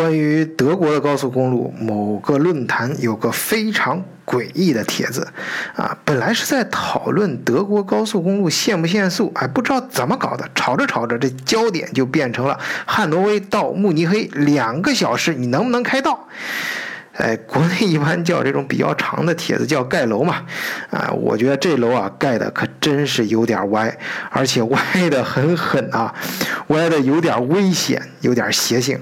关于德国的高速公路，某个论坛有个非常诡异的帖子，啊，本来是在讨论德国高速公路限不限速，哎，不知道怎么搞的，吵着吵着，这焦点就变成了汉诺威到慕尼黑两个小时，你能不能开到？哎，国内一般叫这种比较长的帖子叫盖楼嘛，啊，我觉得这楼啊盖的可真是有点歪，而且歪的很狠啊，歪的有点危险，有点邪性。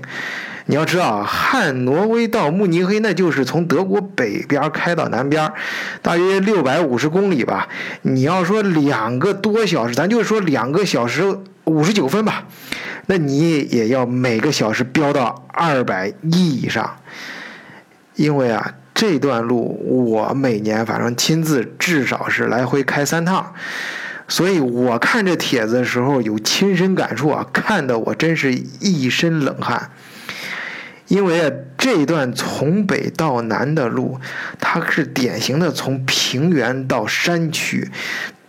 你要知道啊，汉挪威到慕尼黑，那就是从德国北边开到南边，大约六百五十公里吧。你要说两个多小时，咱就说两个小时五十九分吧，那你也要每个小时飙到二百一以上。因为啊，这段路我每年反正亲自至少是来回开三趟，所以我看这帖子的时候有亲身感触啊，看得我真是一身冷汗。因为这段从北到南的路，它是典型的从平原到山区，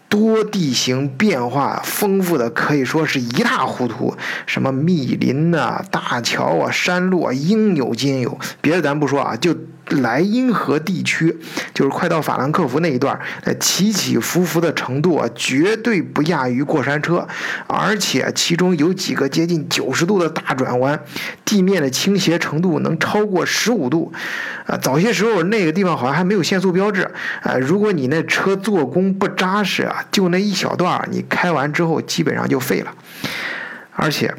多地形变化丰富的，可以说是一塌糊涂。什么密林呐、大桥啊、山路啊，应有尽有。别的咱不说啊，就。莱茵河地区，就是快到法兰克福那一段，呃，起起伏伏的程度啊，绝对不亚于过山车，而且其中有几个接近九十度的大转弯，地面的倾斜程度能超过十五度，啊，早些时候那个地方好像还没有限速标志，啊，如果你那车做工不扎实啊，就那一小段，你开完之后基本上就废了，而且。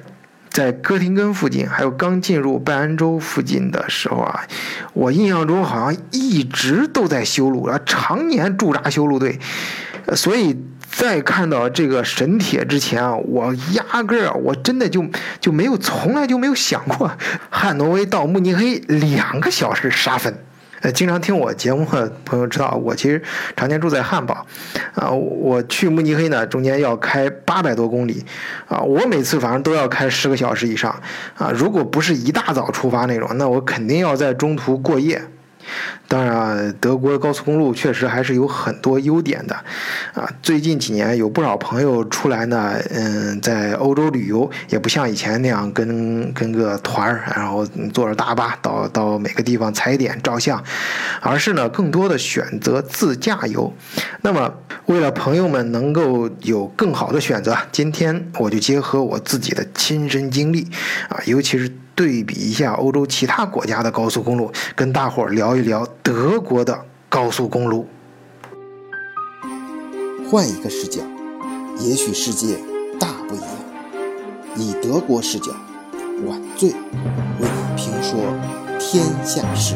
在哥廷根附近，还有刚进入拜恩州附近的时候啊，我印象中好像一直都在修路啊，常年驻扎修路队。所以在看到这个神帖之前啊，我压根儿我真的就就没有从来就没有想过汉诺威到慕尼黑两个小时杀分。呃，经常听我节目的朋友知道，我其实常年住在汉堡，啊，我去慕尼黑呢，中间要开八百多公里，啊，我每次反正都要开十个小时以上，啊，如果不是一大早出发那种，那我肯定要在中途过夜。当然，德国高速公路确实还是有很多优点的，啊，最近几年有不少朋友出来呢，嗯，在欧洲旅游，也不像以前那样跟跟个团儿，然后坐着大巴到到每个地方踩点照相，而是呢，更多的选择自驾游。那么，为了朋友们能够有更好的选择，今天我就结合我自己的亲身经历，啊，尤其是。对比一下欧洲其他国家的高速公路，跟大伙儿聊一聊德国的高速公路。换一个视角，也许世界大不一样。以德国视角，晚醉为你评说天下事。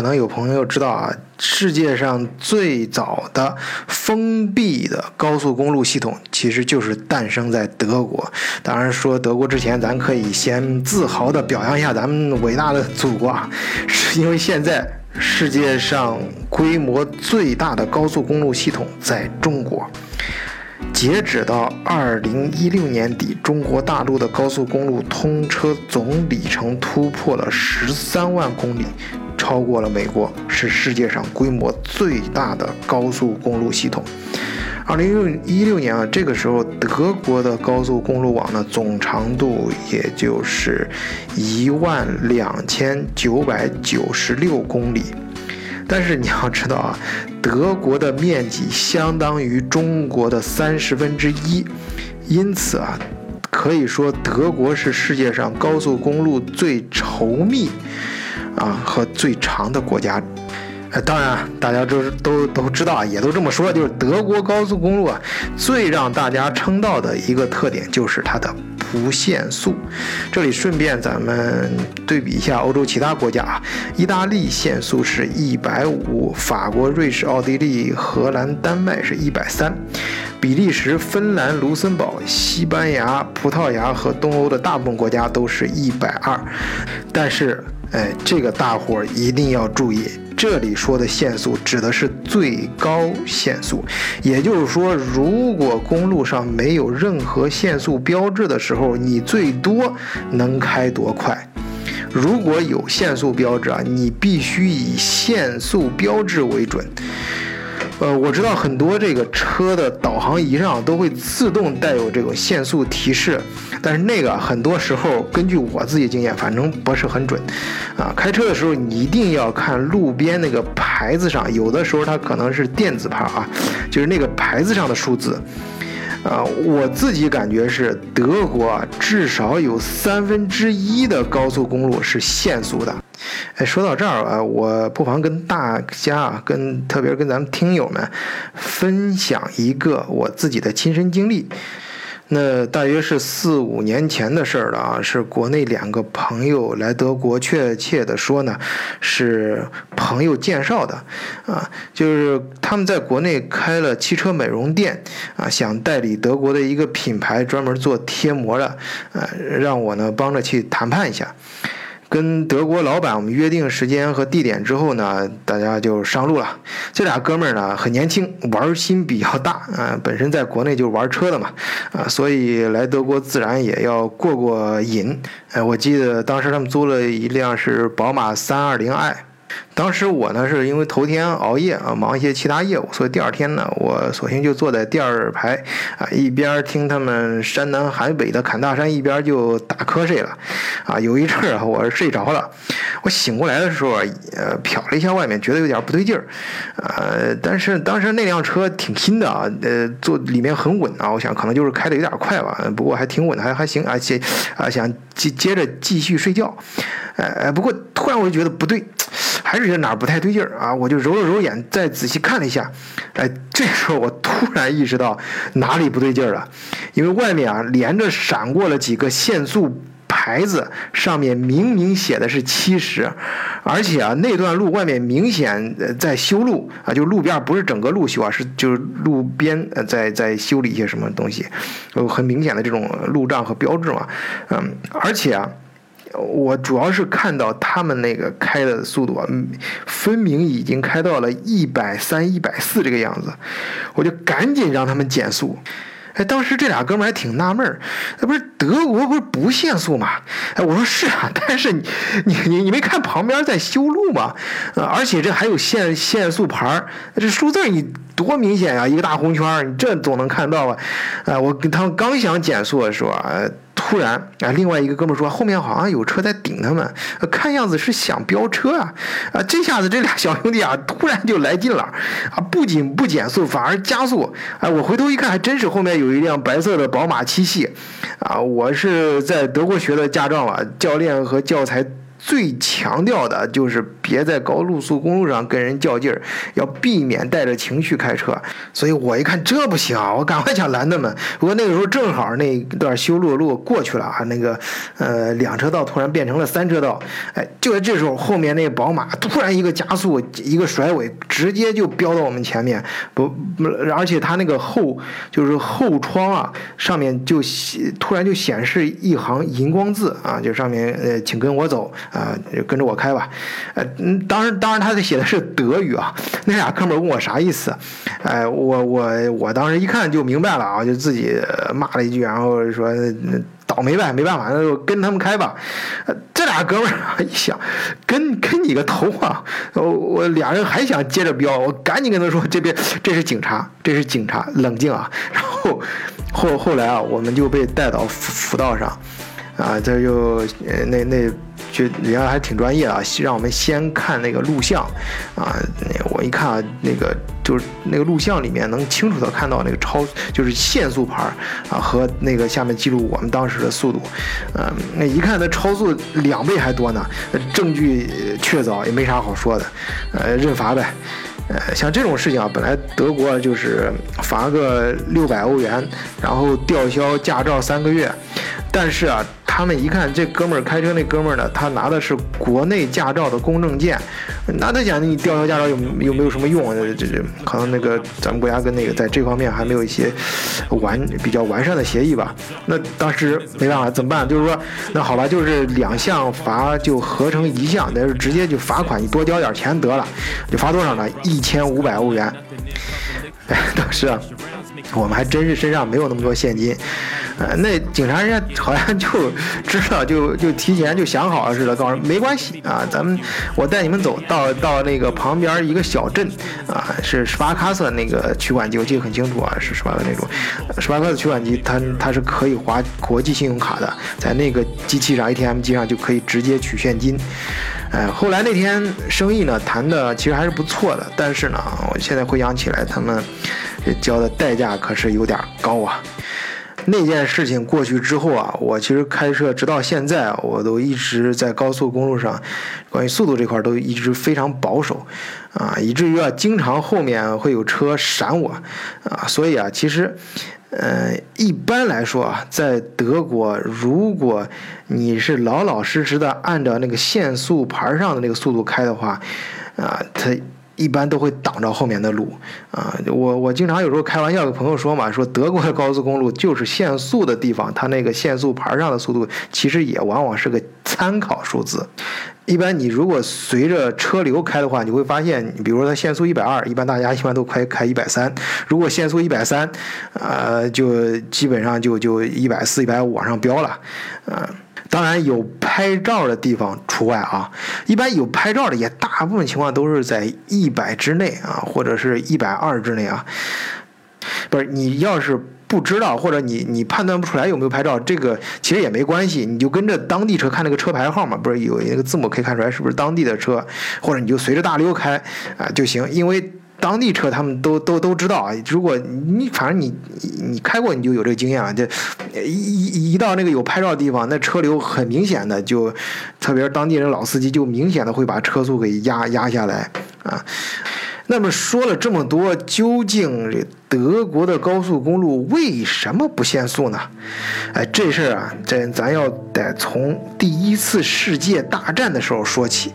可能有朋友知道啊，世界上最早的封闭的高速公路系统，其实就是诞生在德国。当然，说德国之前，咱可以先自豪地表扬一下咱们伟大的祖国啊，是因为现在世界上规模最大的高速公路系统在中国。截止到二零一六年底，中国大陆的高速公路通车总里程突破了十三万公里。超过了美国，是世界上规模最大的高速公路系统。二零六一六年啊，这个时候德国的高速公路网呢总长度也就是一万两千九百九十六公里。但是你要知道啊，德国的面积相当于中国的三十分之一，因此啊，可以说德国是世界上高速公路最稠密。啊，和最长的国家，呃，当然大家都都都知道啊，也都这么说，就是德国高速公路啊，最让大家称道的一个特点就是它的不限速。这里顺便咱们对比一下欧洲其他国家啊，意大利限速是一百五，法国、瑞士、奥地利、荷兰、丹麦是一百三，比利时、芬兰、卢森堡、西班牙、葡萄牙和东欧的大部分国家都是一百二，但是。哎，这个大伙儿一定要注意，这里说的限速指的是最高限速，也就是说，如果公路上没有任何限速标志的时候，你最多能开多快；如果有限速标志啊，你必须以限速标志为准。呃，我知道很多这个车的导航仪上都会自动带有这种限速提示，但是那个很多时候根据我自己经验，反正不是很准。啊，开车的时候你一定要看路边那个牌子上，有的时候它可能是电子牌啊，就是那个牌子上的数字。啊，我自己感觉是德国至少有三分之一的高速公路是限速的。哎，说到这儿啊，我不妨跟大家啊，跟特别跟咱们听友们分享一个我自己的亲身经历。那大约是四五年前的事儿了啊，是国内两个朋友来德国，确切的说呢，是朋友介绍的，啊，就是他们在国内开了汽车美容店，啊，想代理德国的一个品牌，专门做贴膜的，呃，让我呢帮着去谈判一下。跟德国老板我们约定时间和地点之后呢，大家就上路了。这俩哥们儿呢很年轻，玩心比较大啊，本身在国内就玩车的嘛，啊，所以来德国自然也要过过瘾。哎，我记得当时他们租了一辆是宝马 320i。当时我呢是因为头天熬夜啊，忙一些其他业务，所以第二天呢，我索性就坐在第二排啊，一边听他们山南海北的侃大山，一边就打瞌睡了。啊，有一阵儿啊，我是睡着了，我醒过来的时候啊，呃，瞟了一下外面，觉得有点不对劲儿。呃，但是当时那辆车挺新的啊，呃，坐里面很稳啊，我想可能就是开的有点快吧，不过还挺稳，还还行啊，接啊想接接着继续睡觉。哎，不过突然我就觉得不对。还是觉得哪儿不太对劲儿啊！我就揉了揉眼，再仔细看了一下，哎，这时候我突然意识到哪里不对劲儿了，因为外面啊连着闪过了几个限速牌子，上面明明写的是七十，而且啊那段路外面明显在修路啊，就路边不是整个路修啊，是就是路边呃在在修理一些什么东西，有很明显的这种路障和标志嘛，嗯，而且啊。我主要是看到他们那个开的速度啊，分明已经开到了一百三、一百四这个样子，我就赶紧让他们减速。哎，当时这俩哥们还挺纳闷儿，那不是德国不是不限速吗？哎，我说是啊，但是你你你你没看旁边在修路吗？呃，而且这还有限限速牌儿，这数字你多明显呀，一个大红圈，你这总能看到啊。哎，我跟他们刚想减速的时候啊。突然啊，另外一个哥们说后面好像有车在顶他们，看样子是想飙车啊！啊，这下子这俩小兄弟啊，突然就来劲了啊！不仅不减速，反而加速！哎，我回头一看，还真是后面有一辆白色的宝马七系啊！我是在德国学的驾照啊，教练和教材。最强调的就是别在高速公路上跟人较劲儿，要避免带着情绪开车。所以我一看这不行啊，我赶快想拦他们。不过那个时候正好那段修路路过去了啊，那个呃两车道突然变成了三车道。哎，就在这时候，后面那宝马突然一个加速，一个甩尾，直接就飙到我们前面。不，而且他那个后就是后窗啊，上面就突然就显示一行荧光字啊，就上面呃，请跟我走。啊，跟着我开吧，呃，当然，当然，他写的是德语啊。那俩哥们问我啥意思，哎，我我我当时一看就明白了啊，就自己骂了一句，然后说倒霉呗，没办法，那就跟他们开吧。这俩哥们儿一想，跟跟你个头啊！我我俩人还想接着飙，我赶紧跟他说，这边这是警察，这是警察，冷静啊。然后后后来啊，我们就被带到辅辅道上，啊，这就呃那那。就人家还挺专业啊，让我们先看那个录像，啊，我一看啊那个就是那个录像里面能清楚的看到那个超就是限速牌啊和那个下面记录我们当时的速度，嗯，那一看他超速两倍还多呢，证据确凿也没啥好说的，呃，认罚呗，呃，像这种事情啊，本来德国就是罚个六百欧元，然后吊销驾照三个月，但是啊。他们一看这哥们儿开车，那哥们儿呢，他拿的是国内驾照的公证件，那他讲你吊销驾照有有没有什么用？这这可能那个咱们国家跟那个在这方面还没有一些完比较完善的协议吧。那当时没办法，怎么办？就是说，那好吧，就是两项罚就合成一项，那就直接就罚款，你多交点钱得了。就罚多少呢？一千五百欧元。哎，当时啊。我们还真是身上没有那么多现金。呃，那警察人家好像就 知道，就就提前就想好了似的，告诉没关系啊，咱们我带你们走到到那个旁边一个小镇啊，是十八卡色那个取款机，我记得很清楚啊，是十八个那种十八卡色取款机，它它是可以划国际信用卡的，在那个机器上 ATM 机上就可以直接取现金。哎，后来那天生意呢谈的其实还是不错的，但是呢，我现在回想起来，他们这交的代价可是有点高啊。那件事情过去之后啊，我其实开车直到现在，我都一直在高速公路上，关于速度这块都一直非常保守，啊，以至于啊，经常后面会有车闪我，啊，所以啊，其实，呃，一般来说啊，在德国，如果你是老老实实的按照那个限速牌上的那个速度开的话，啊，它。一般都会挡着后面的路啊！我我经常有时候开玩笑跟朋友说嘛，说德国的高速公路就是限速的地方，它那个限速牌上的速度其实也往往是个参考数字。一般你如果随着车流开的话，你会发现，你比如说它限速一百二，一般大家一般都开开一百三；如果限速一百三，呃，就基本上就就一百四、一百五往上飙了，嗯。当然有拍照的地方除外啊，一般有拍照的也大部分情况都是在一百之内啊，或者是一百二之内啊。不是你要是不知道，或者你你判断不出来有没有拍照，这个其实也没关系，你就跟着当地车看那个车牌号嘛，不是有那个字母可以看出来是不是当地的车，或者你就随着大溜开啊就行，因为。当地车他们都都都知道啊，如果你反正你你开过你就有这个经验了，这一一到那个有拍照的地方，那车流很明显的就，特别是当地人老司机就明显的会把车速给压压下来啊。那么说了这么多，究竟德国的高速公路为什么不限速呢？哎，这事儿啊，这咱要得从第一次世界大战的时候说起。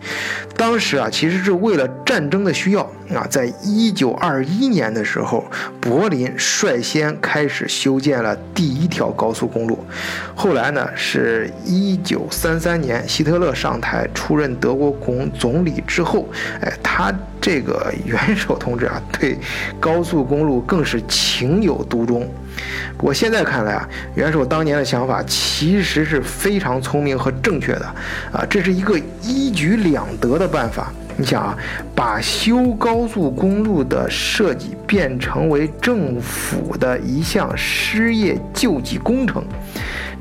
当时啊，其实是为了战争的需要啊，在一九二一年的时候，柏林率先开始修建了第一条高速公路。后来呢，是一九三三年希特勒上台出任德国总总理之后，哎，他这个元首同志啊，对高速公路更是情有独钟。我现在看来啊，元首当年的想法其实是非常聪明和正确的啊，这是一个一举两得的办法。你想啊，把修高速公路的设计变成为政府的一项失业救济工程，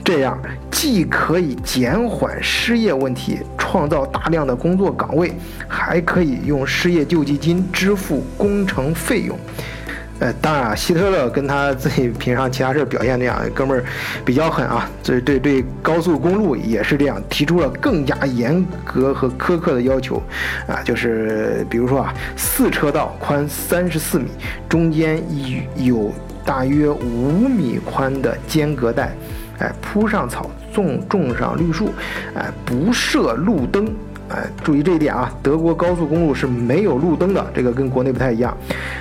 这样既可以减缓失业问题，创造大量的工作岗位，还可以用失业救济金支付工程费用。呃，当然啊，希特勒跟他自己平常其他事表现那样，哥们儿比较狠啊，对对对，高速公路也是这样，提出了更加严格和苛刻的要求，啊，就是比如说啊，四车道宽三十四米，中间有大约五米宽的间隔带，哎，铺上草，种种上绿树，哎，不设路灯。哎，注意这一点啊！德国高速公路是没有路灯的，这个跟国内不太一样。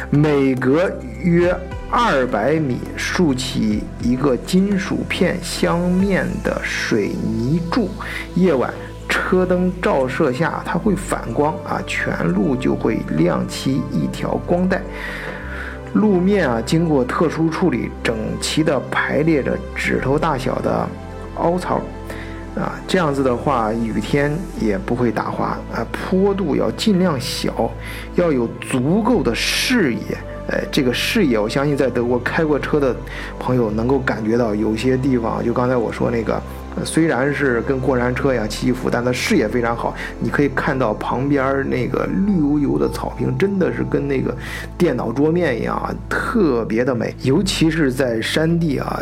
每隔约二百米竖起一个金属片镶面的水泥柱，夜晚车灯照射下，它会反光啊，全路就会亮起一条光带。路面啊，经过特殊处理，整齐地排列着指头大小的凹槽。啊，这样子的话，雨天也不会打滑啊。坡度要尽量小，要有足够的视野。哎，这个视野，我相信在德国开过车的朋友能够感觉到，有些地方就刚才我说那个。虽然是跟过山车一样起伏，但它视野非常好。你可以看到旁边那个绿油油的草坪，真的是跟那个电脑桌面一样，特别的美。尤其是在山地啊，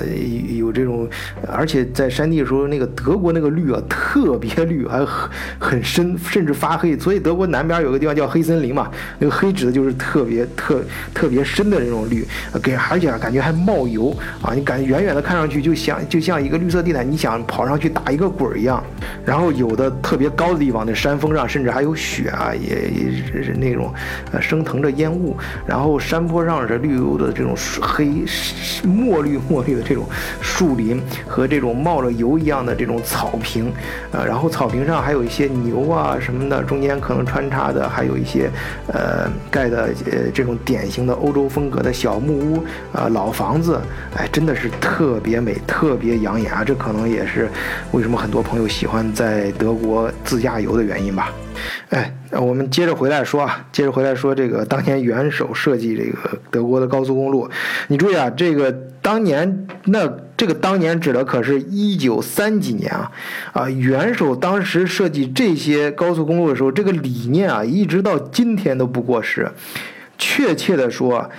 有这种，而且在山地的时候，那个德国那个绿啊，特别绿，还很很深，甚至发黑。所以德国南边有个地方叫黑森林嘛，那个黑指的就是特别特特别深的那种绿，给而且感觉还冒油啊，你感觉远远的看上去就像就像一个绿色地带，你想跑。跑上去打一个滚儿一样。然后有的特别高的地方，那山峰上甚至还有雪啊，也是那种呃升腾着烟雾。然后山坡上是绿油的这种黑墨绿墨绿的这种树林和这种冒着油一样的这种草坪，呃，然后草坪上还有一些牛啊什么的，中间可能穿插的还有一些呃盖的呃这种典型的欧洲风格的小木屋啊老房子，哎，真的是特别美，特别养眼啊！这可能也是为什么很多朋友喜欢。在德国自驾游的原因吧，哎，我们接着回来说啊，接着回来说这个当年元首设计这个德国的高速公路，你注意啊，这个当年那这个当年指的可是一九三几年啊，啊，元首当时设计这些高速公路的时候，这个理念啊，一直到今天都不过时，确切的说。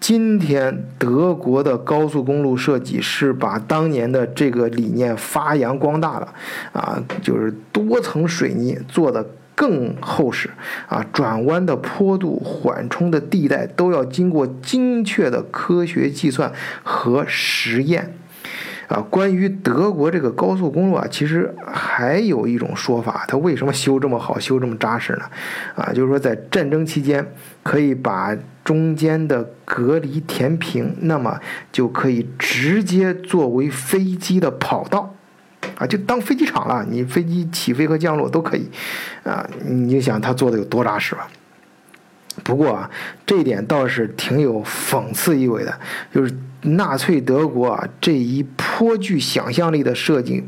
今天德国的高速公路设计是把当年的这个理念发扬光大了，啊，就是多层水泥做的更厚实，啊，转弯的坡度、缓冲的地带都要经过精确的科学计算和实验。啊，关于德国这个高速公路啊，其实还有一种说法，它为什么修这么好，修这么扎实呢？啊，就是说在战争期间可以把中间的隔离填平，那么就可以直接作为飞机的跑道，啊，就当飞机场了，你飞机起飞和降落都可以，啊，你想它做的有多扎实吧？不过啊，这一点倒是挺有讽刺意味的，就是纳粹德国啊这一颇具想象力的设计，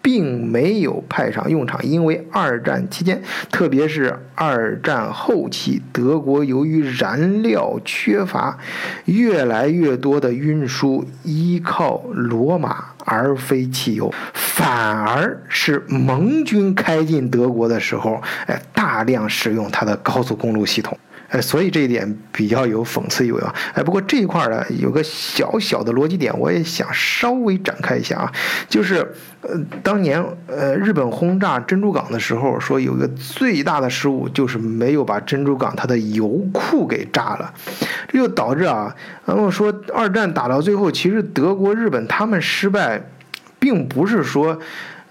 并没有派上用场，因为二战期间，特别是二战后期，德国由于燃料缺乏，越来越多的运输依靠罗马而非汽油，反而是盟军开进德国的时候，哎，大量使用它的高速公路系统。哎，所以这一点比较有讽刺意味啊！哎，不过这一块呢，有个小小的逻辑点，我也想稍微展开一下啊，就是，呃，当年呃日本轰炸珍珠港的时候，说有一个最大的失误就是没有把珍珠港它的油库给炸了，这就导致啊，然后说二战打到最后，其实德国、日本他们失败，并不是说。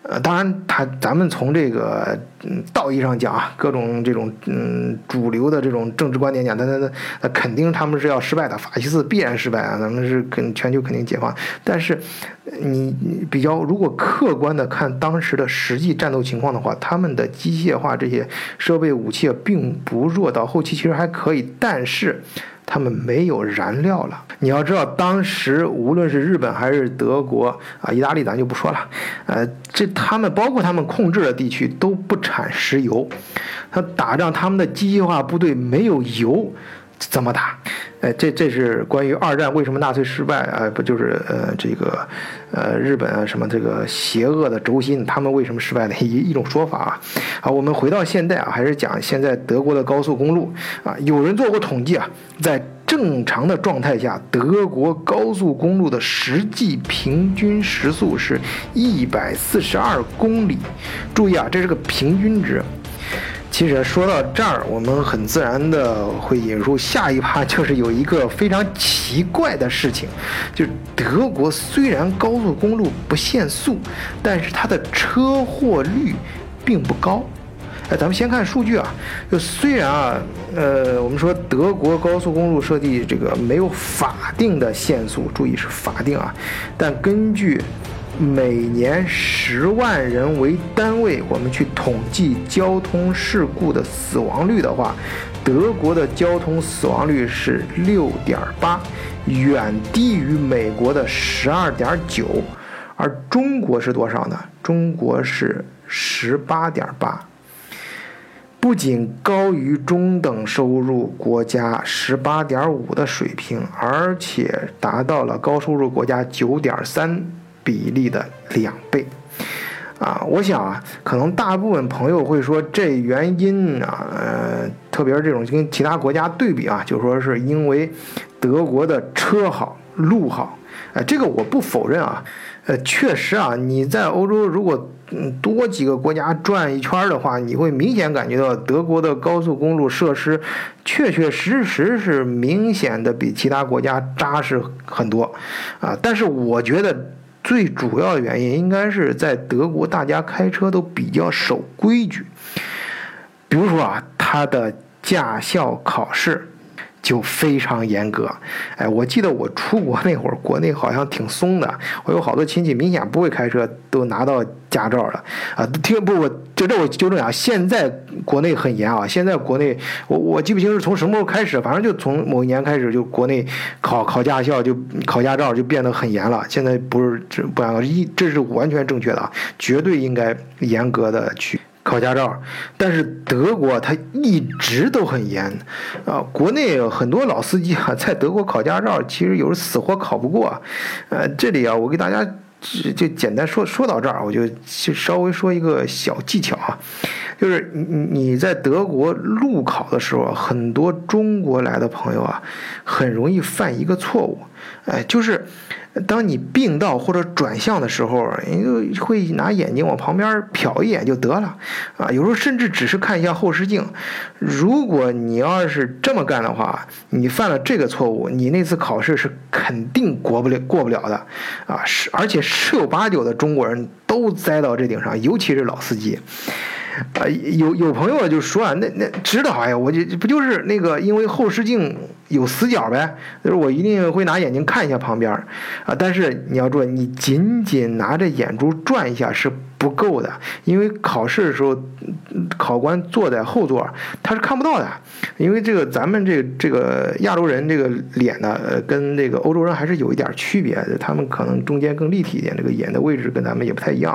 呃，当然，他咱们从这个嗯道义上讲啊，各种这种嗯主流的这种政治观点讲，他他他肯定他们是要失败的，法西斯必然失败啊，咱们是肯全球肯定解放。但是你比较如果客观的看当时的实际战斗情况的话，他们的机械化这些设备武器并不弱，到后期其实还可以，但是。他们没有燃料了。你要知道，当时无论是日本还是德国啊，意大利咱就不说了，呃，这他们包括他们控制的地区都不产石油，他打仗他们的机械化部队没有油。怎么打？哎，这这是关于二战为什么纳粹失败啊？不就是呃这个呃日本啊什么这个邪恶的轴心，他们为什么失败的一一种说法啊？好，我们回到现代啊，还是讲现在德国的高速公路啊。有人做过统计啊，在正常的状态下，德国高速公路的实际平均时速是一百四十二公里。注意啊，这是个平均值。其实说到这儿，我们很自然的会引入下一趴，就是有一个非常奇怪的事情，就是德国虽然高速公路不限速，但是它的车祸率并不高。哎，咱们先看数据啊，就虽然啊，呃，我们说德国高速公路设计这个没有法定的限速，注意是法定啊，但根据。每年十万人为单位，我们去统计交通事故的死亡率的话，德国的交通死亡率是六点八，远低于美国的十二点九，而中国是多少呢？中国是十八点八，不仅高于中等收入国家十八点五的水平，而且达到了高收入国家九点三。比例的两倍，啊，我想啊，可能大部分朋友会说这原因啊，呃，特别是这种跟其他国家对比啊，就说是因为德国的车好路好，哎，这个我不否认啊，呃，确实啊，你在欧洲如果嗯多几个国家转一圈的话，你会明显感觉到德国的高速公路设施确确实实是明显的比其他国家扎实很多，啊，但是我觉得。最主要的原因应该是在德国，大家开车都比较守规矩。比如说啊，他的驾校考试。就非常严格，哎，我记得我出国那会儿，国内好像挺松的。我有好多亲戚明显不会开车，都拿到驾照了啊。听不，我就这我纠正一下，现在国内很严啊。现在国内，我我记不清是从什么时候开始，反正就从某一年开始，就国内考考驾校就考驾照就变得很严了。现在不是这不，一这是完全正确的啊，绝对应该严格的去。考驾照，但是德国它一直都很严，啊，国内很多老司机啊，在德国考驾照，其实有时死活考不过，呃，这里啊，我给大家就简单说说到这儿，我就稍微说一个小技巧啊，就是你你在德国路考的时候，很多中国来的朋友啊，很容易犯一个错误，哎，就是。当你并道或者转向的时候，你就会拿眼睛往旁边瞟一眼就得了，啊，有时候甚至只是看一下后视镜。如果你要是这么干的话，你犯了这个错误，你那次考试是肯定过不了过不了的，啊，是而且十有八九的中国人都栽到这顶上，尤其是老司机。啊，有有朋友就说啊，那那知道哎呀，我就不就是那个因为后视镜有死角呗，就是我一定会拿眼睛看一下旁边啊。但是你要注意，你仅仅拿着眼珠转一下是不够的，因为考试的时候考官坐在后座，他是看不到的。因为这个咱们这这个亚洲人这个脸呢，呃，跟这个欧洲人还是有一点区别的，他们可能中间更立体一点，这个眼的位置跟咱们也不太一样。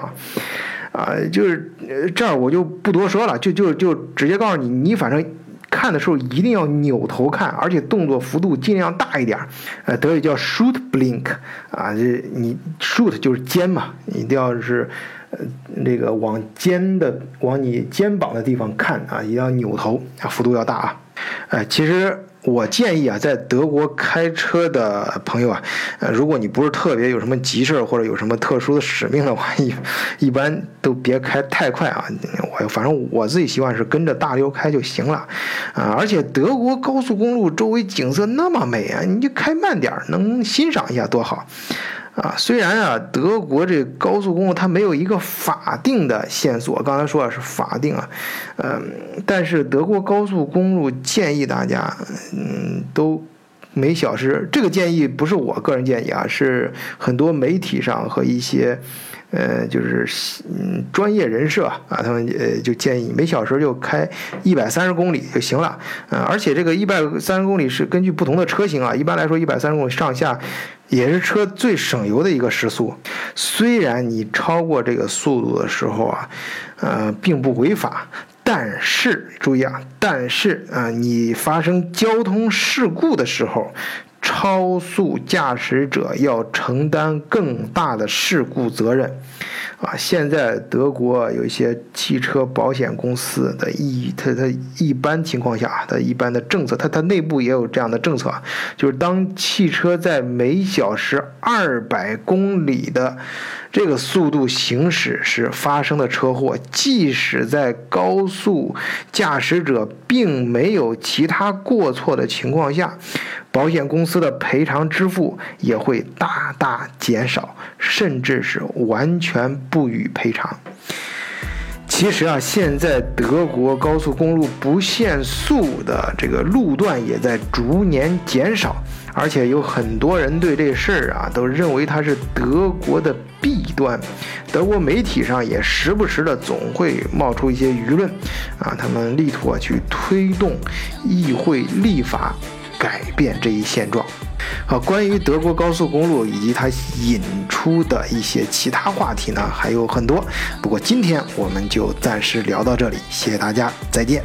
啊，就是这儿我就不多说了，就就就直接告诉你，你反正看的时候一定要扭头看，而且动作幅度尽量大一点。呃，德语叫 shoot blink，啊，这你 shoot 就是肩嘛，一定要是呃那个往肩的往你肩膀的地方看啊，一定要扭头啊，幅度要大啊。哎，其实。我建议啊，在德国开车的朋友啊，呃，如果你不是特别有什么急事儿或者有什么特殊的使命的话，一一般都别开太快啊。我反正我自己习惯是跟着大流开就行了，啊，而且德国高速公路周围景色那么美啊，你就开慢点儿，能欣赏一下多好。啊，虽然啊，德国这高速公路它没有一个法定的线索，刚才说的是法定啊，嗯，但是德国高速公路建议大家，嗯，都每小时，这个建议不是我个人建议啊，是很多媒体上和一些。呃，就是嗯，专业人设啊，他们呃就建议每小时就开一百三十公里就行了，呃，而且这个一百三十公里是根据不同的车型啊，一般来说一百三十公里上下也是车最省油的一个时速。虽然你超过这个速度的时候啊，呃，并不违法，但是注意啊，但是啊，你发生交通事故的时候。超速驾驶者要承担更大的事故责任，啊！现在德国有一些汽车保险公司的一，它它一般情况下，它一般的政策，它它内部也有这样的政策，就是当汽车在每小时二百公里的这个速度行驶时发生的车祸，即使在高速驾驶者并没有其他过错的情况下。保险公司的赔偿支付也会大大减少，甚至是完全不予赔偿。其实啊，现在德国高速公路不限速的这个路段也在逐年减少，而且有很多人对这事儿啊都认为它是德国的弊端。德国媒体上也时不时的总会冒出一些舆论，啊，他们力图啊去推动议会立法。改变这一现状。好，关于德国高速公路以及它引出的一些其他话题呢，还有很多。不过今天我们就暂时聊到这里，谢谢大家，再见。